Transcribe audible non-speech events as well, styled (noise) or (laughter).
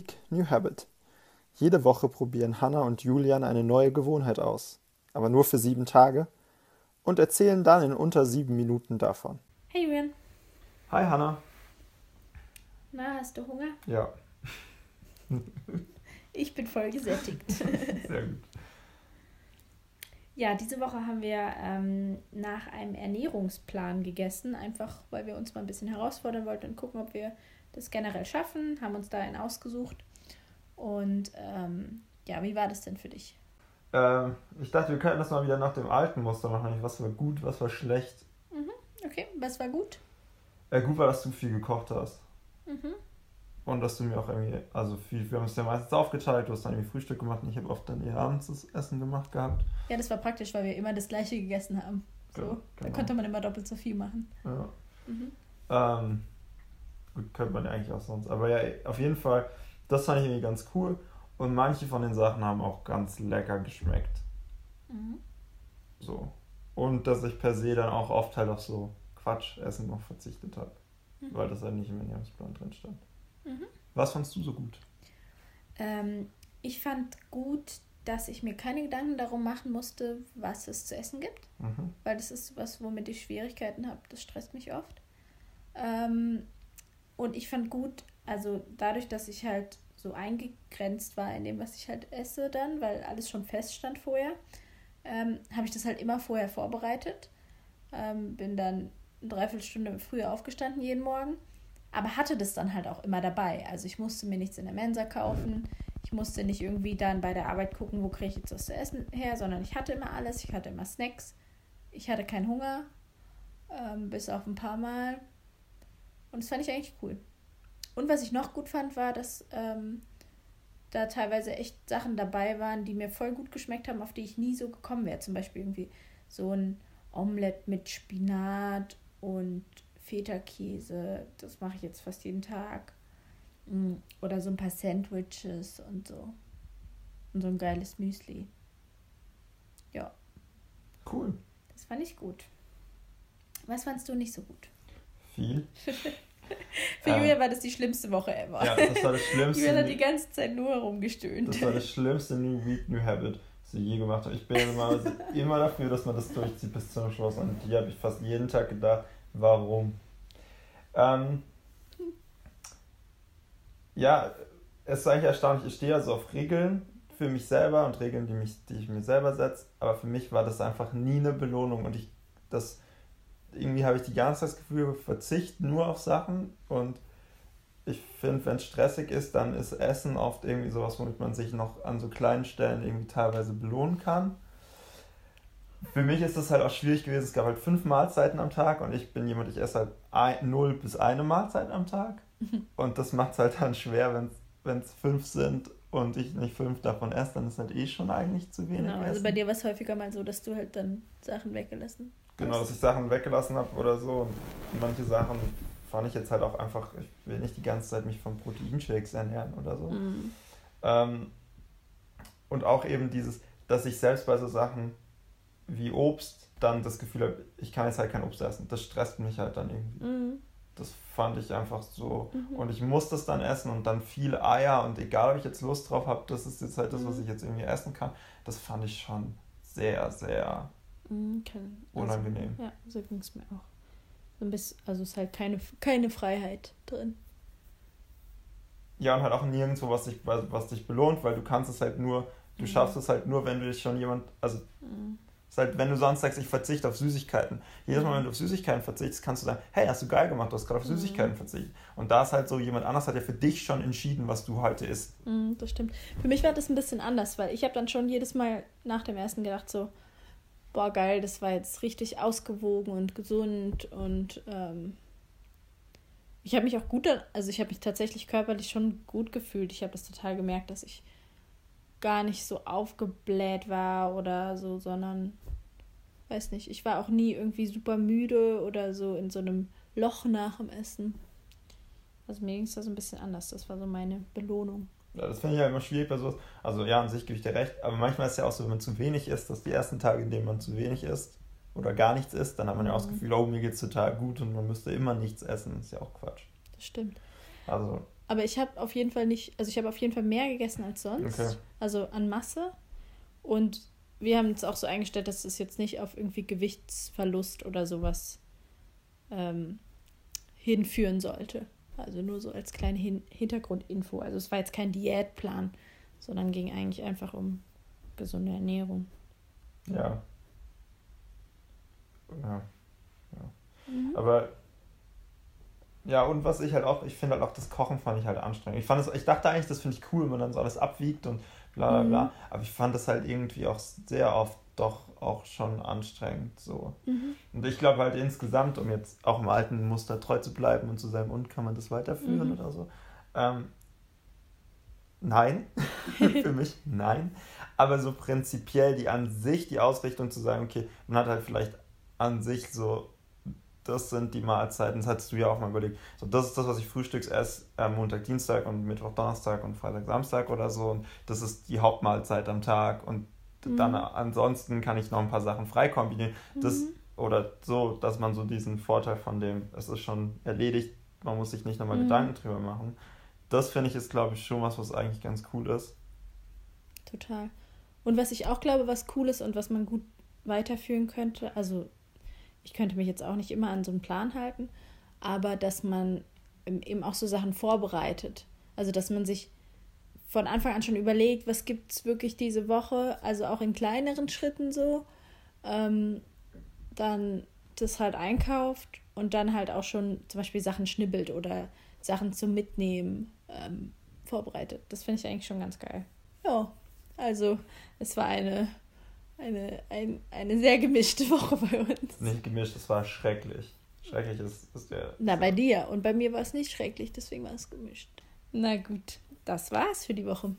Week, New Habit. Jede Woche probieren Hannah und Julian eine neue Gewohnheit aus, aber nur für sieben Tage und erzählen dann in unter sieben Minuten davon. Hey Julian. Hi Hannah. Na, hast du Hunger? Ja. (laughs) ich bin voll gesättigt. (laughs) Sehr gut. Ja, diese Woche haben wir ähm, nach einem Ernährungsplan gegessen, einfach weil wir uns mal ein bisschen herausfordern wollten und gucken, ob wir das generell schaffen. Haben uns da einen ausgesucht. Und ähm, ja, wie war das denn für dich? Ähm, ich dachte, wir könnten das mal wieder nach dem alten Muster machen. Was war gut, was war schlecht? Mhm, okay, was war gut? Äh, gut war, dass du viel gekocht hast. Mhm. Und dass du mir auch irgendwie, also viel, wir haben es ja meistens aufgeteilt, du hast dann irgendwie Frühstück gemacht und ich habe oft dann eher abends das Essen gemacht gehabt. Ja, das war praktisch, weil wir immer das gleiche gegessen haben. So, genau. Da konnte man immer doppelt so viel machen. Ja. Mhm. Ähm, gut, könnte man ja eigentlich auch sonst. Aber ja, auf jeden Fall, das fand ich irgendwie ganz cool. Und manche von den Sachen haben auch ganz lecker geschmeckt. Mhm. So. Und dass ich per se dann auch oft halt auf so Quatschessen noch verzichtet habe. Mhm. Weil das halt nicht im Ernährungsplan drin stand. Mhm. Was fandst du so gut? Ähm, ich fand gut, dass ich mir keine Gedanken darum machen musste, was es zu essen gibt. Mhm. Weil das ist was, womit ich Schwierigkeiten habe. Das stresst mich oft. Ähm, und ich fand gut, also dadurch, dass ich halt so eingegrenzt war in dem, was ich halt esse dann, weil alles schon feststand vorher, ähm, habe ich das halt immer vorher vorbereitet. Ähm, bin dann eine Dreiviertelstunde früher aufgestanden jeden Morgen aber hatte das dann halt auch immer dabei. Also ich musste mir nichts in der Mensa kaufen. Ich musste nicht irgendwie dann bei der Arbeit gucken, wo kriege ich jetzt was zu essen her, sondern ich hatte immer alles. Ich hatte immer Snacks. Ich hatte keinen Hunger, ähm, bis auf ein paar Mal. Und das fand ich eigentlich cool. Und was ich noch gut fand, war, dass ähm, da teilweise echt Sachen dabei waren, die mir voll gut geschmeckt haben, auf die ich nie so gekommen wäre. Zum Beispiel irgendwie so ein Omelette mit Spinat und Feta-Käse, das mache ich jetzt fast jeden Tag. Mm, oder so ein paar Sandwiches und so. Und so ein geiles Müsli. Ja. Cool. Das fand ich gut. Was fandst du nicht so gut? Viel. (laughs) Für Julia war das die schlimmste Woche ever. Ja, das war das (laughs) Schlimmste. Julia hat die ganze Zeit nur herumgestöhnt. Das war das schlimmste New Week, New Habit, was ich je gemacht habe. Ich bin immer, (laughs) immer dafür, dass man das durchzieht bis zum Schluss. Und die habe ich fast jeden Tag gedacht, Warum? Ähm, ja, es ist eigentlich erstaunlich, ich stehe also auf Regeln für mich selber und Regeln, die, mich, die ich mir selber setze, aber für mich war das einfach nie eine Belohnung und ich, das, irgendwie habe ich die ganze Zeit das Gefühl, verzicht nur auf Sachen und ich finde, wenn es stressig ist, dann ist Essen oft irgendwie sowas, womit man sich noch an so kleinen Stellen irgendwie teilweise belohnen kann für mich ist das halt auch schwierig gewesen. Es gab halt fünf Mahlzeiten am Tag und ich bin jemand, ich esse halt ein, null bis eine Mahlzeit am Tag. (laughs) Und das macht es halt dann schwer, wenn es fünf sind und ich nicht fünf davon esse, dann ist halt eh schon eigentlich zu wenig. Genau, also bei dir war es häufiger mal so, dass du halt dann Sachen weggelassen hast. Genau, dass ich Sachen weggelassen habe oder so. Und manche Sachen fand ich jetzt halt auch einfach, ich will nicht die ganze Zeit mich von Proteinshakes ernähren oder so. Mhm. Ähm, und auch eben dieses, dass ich selbst bei so Sachen wie Obst dann das Gefühl habe, ich kann jetzt halt kein Obst essen. Das stresst mich halt dann irgendwie. Mhm. Das fand ich einfach so. Mhm. Und ich muss das dann essen und dann viel Eier und egal, ob ich jetzt Lust drauf habe, das ist jetzt halt das, was mhm. ich jetzt irgendwie essen kann. Das fand ich schon sehr, sehr mhm, also, unangenehm. Ja, so ging es mir auch. So ein bisschen, also ist halt keine, keine Freiheit drin. Ja, und halt auch nirgendwo, was dich, was dich belohnt, weil du kannst es halt nur, du mhm. schaffst es halt nur, wenn du dich schon jemand, also mhm ist halt, wenn du sonst sagst, ich verzichte auf Süßigkeiten. Jedes Mal, wenn du auf Süßigkeiten verzichtest, kannst du sagen, hey, hast du geil gemacht, du hast gerade auf mhm. Süßigkeiten verzichtet. Und da ist halt so, jemand anders hat ja für dich schon entschieden, was du heute isst. Mhm, das stimmt. Für mich war das ein bisschen anders, weil ich habe dann schon jedes Mal nach dem ersten gedacht so, boah, geil, das war jetzt richtig ausgewogen und gesund und ähm, ich habe mich auch gut, also ich habe mich tatsächlich körperlich schon gut gefühlt. Ich habe das total gemerkt, dass ich gar nicht so aufgebläht war oder so, sondern weiß nicht, ich war auch nie irgendwie super müde oder so in so einem Loch nach dem Essen. Also mir ging es da so ein bisschen anders. Das war so meine Belohnung. Ja, das finde ich ja immer schwierig bei sowas. Also ja, an sich gebe ich dir recht, aber manchmal ist es ja auch so, wenn man zu wenig isst, dass die ersten Tage, in denen man zu wenig isst oder gar nichts isst, dann hat man ja auch das mhm. Gefühl, oh, mir geht es total gut und man müsste immer nichts essen. Das ist ja auch Quatsch. Das stimmt. Also aber ich habe auf jeden Fall nicht, also ich habe auf jeden Fall mehr gegessen als sonst. Okay. Also an Masse. Und wir haben es auch so eingestellt, dass es jetzt nicht auf irgendwie Gewichtsverlust oder sowas ähm, hinführen sollte. Also nur so als kleine Hin Hintergrundinfo. Also es war jetzt kein Diätplan, sondern ging eigentlich einfach um gesunde Ernährung. Ja. Ja. ja. Mhm. Aber ja, und was ich halt auch, ich finde halt auch das Kochen fand ich halt anstrengend. Ich fand es, ich dachte eigentlich, das finde ich cool, wenn man dann so alles abwiegt und bla bla bla. Mhm. Aber ich fand das halt irgendwie auch sehr oft doch auch schon anstrengend so. Mhm. Und ich glaube halt insgesamt, um jetzt auch im alten Muster treu zu bleiben und zu sagen, und kann man das weiterführen mhm. oder so. Ähm, nein, (laughs) für mich nein. Aber so prinzipiell die an sich, die Ausrichtung zu sagen, okay, man hat halt vielleicht an sich so, das sind die Mahlzeiten, das hattest du ja auch mal überlegt. So, das ist das, was ich frühstücks esse, äh, Montag, Dienstag und Mittwoch, Donnerstag und Freitag, Samstag oder so. Und das ist die Hauptmahlzeit am Tag und Mhm. Dann ansonsten kann ich noch ein paar Sachen frei kombinieren. Das, mhm. Oder so, dass man so diesen Vorteil von dem, es ist schon erledigt, man muss sich nicht nochmal mhm. Gedanken drüber machen. Das finde ich ist, glaube ich, schon was, was eigentlich ganz cool ist. Total. Und was ich auch glaube, was cool ist und was man gut weiterführen könnte, also ich könnte mich jetzt auch nicht immer an so einen Plan halten, aber dass man eben auch so Sachen vorbereitet. Also dass man sich von Anfang an schon überlegt, was gibt es wirklich diese Woche, also auch in kleineren Schritten so. Ähm, dann das halt einkauft und dann halt auch schon zum Beispiel Sachen schnibbelt oder Sachen zum Mitnehmen ähm, vorbereitet. Das finde ich eigentlich schon ganz geil. Ja, also es war eine, eine, ein, eine sehr gemischte (laughs) Woche bei uns. Nicht gemischt, es war schrecklich. Schrecklich ist, ist der. Na, bei dir. Und bei mir war es nicht schrecklich, deswegen war es gemischt. Na gut das war's für die Woche.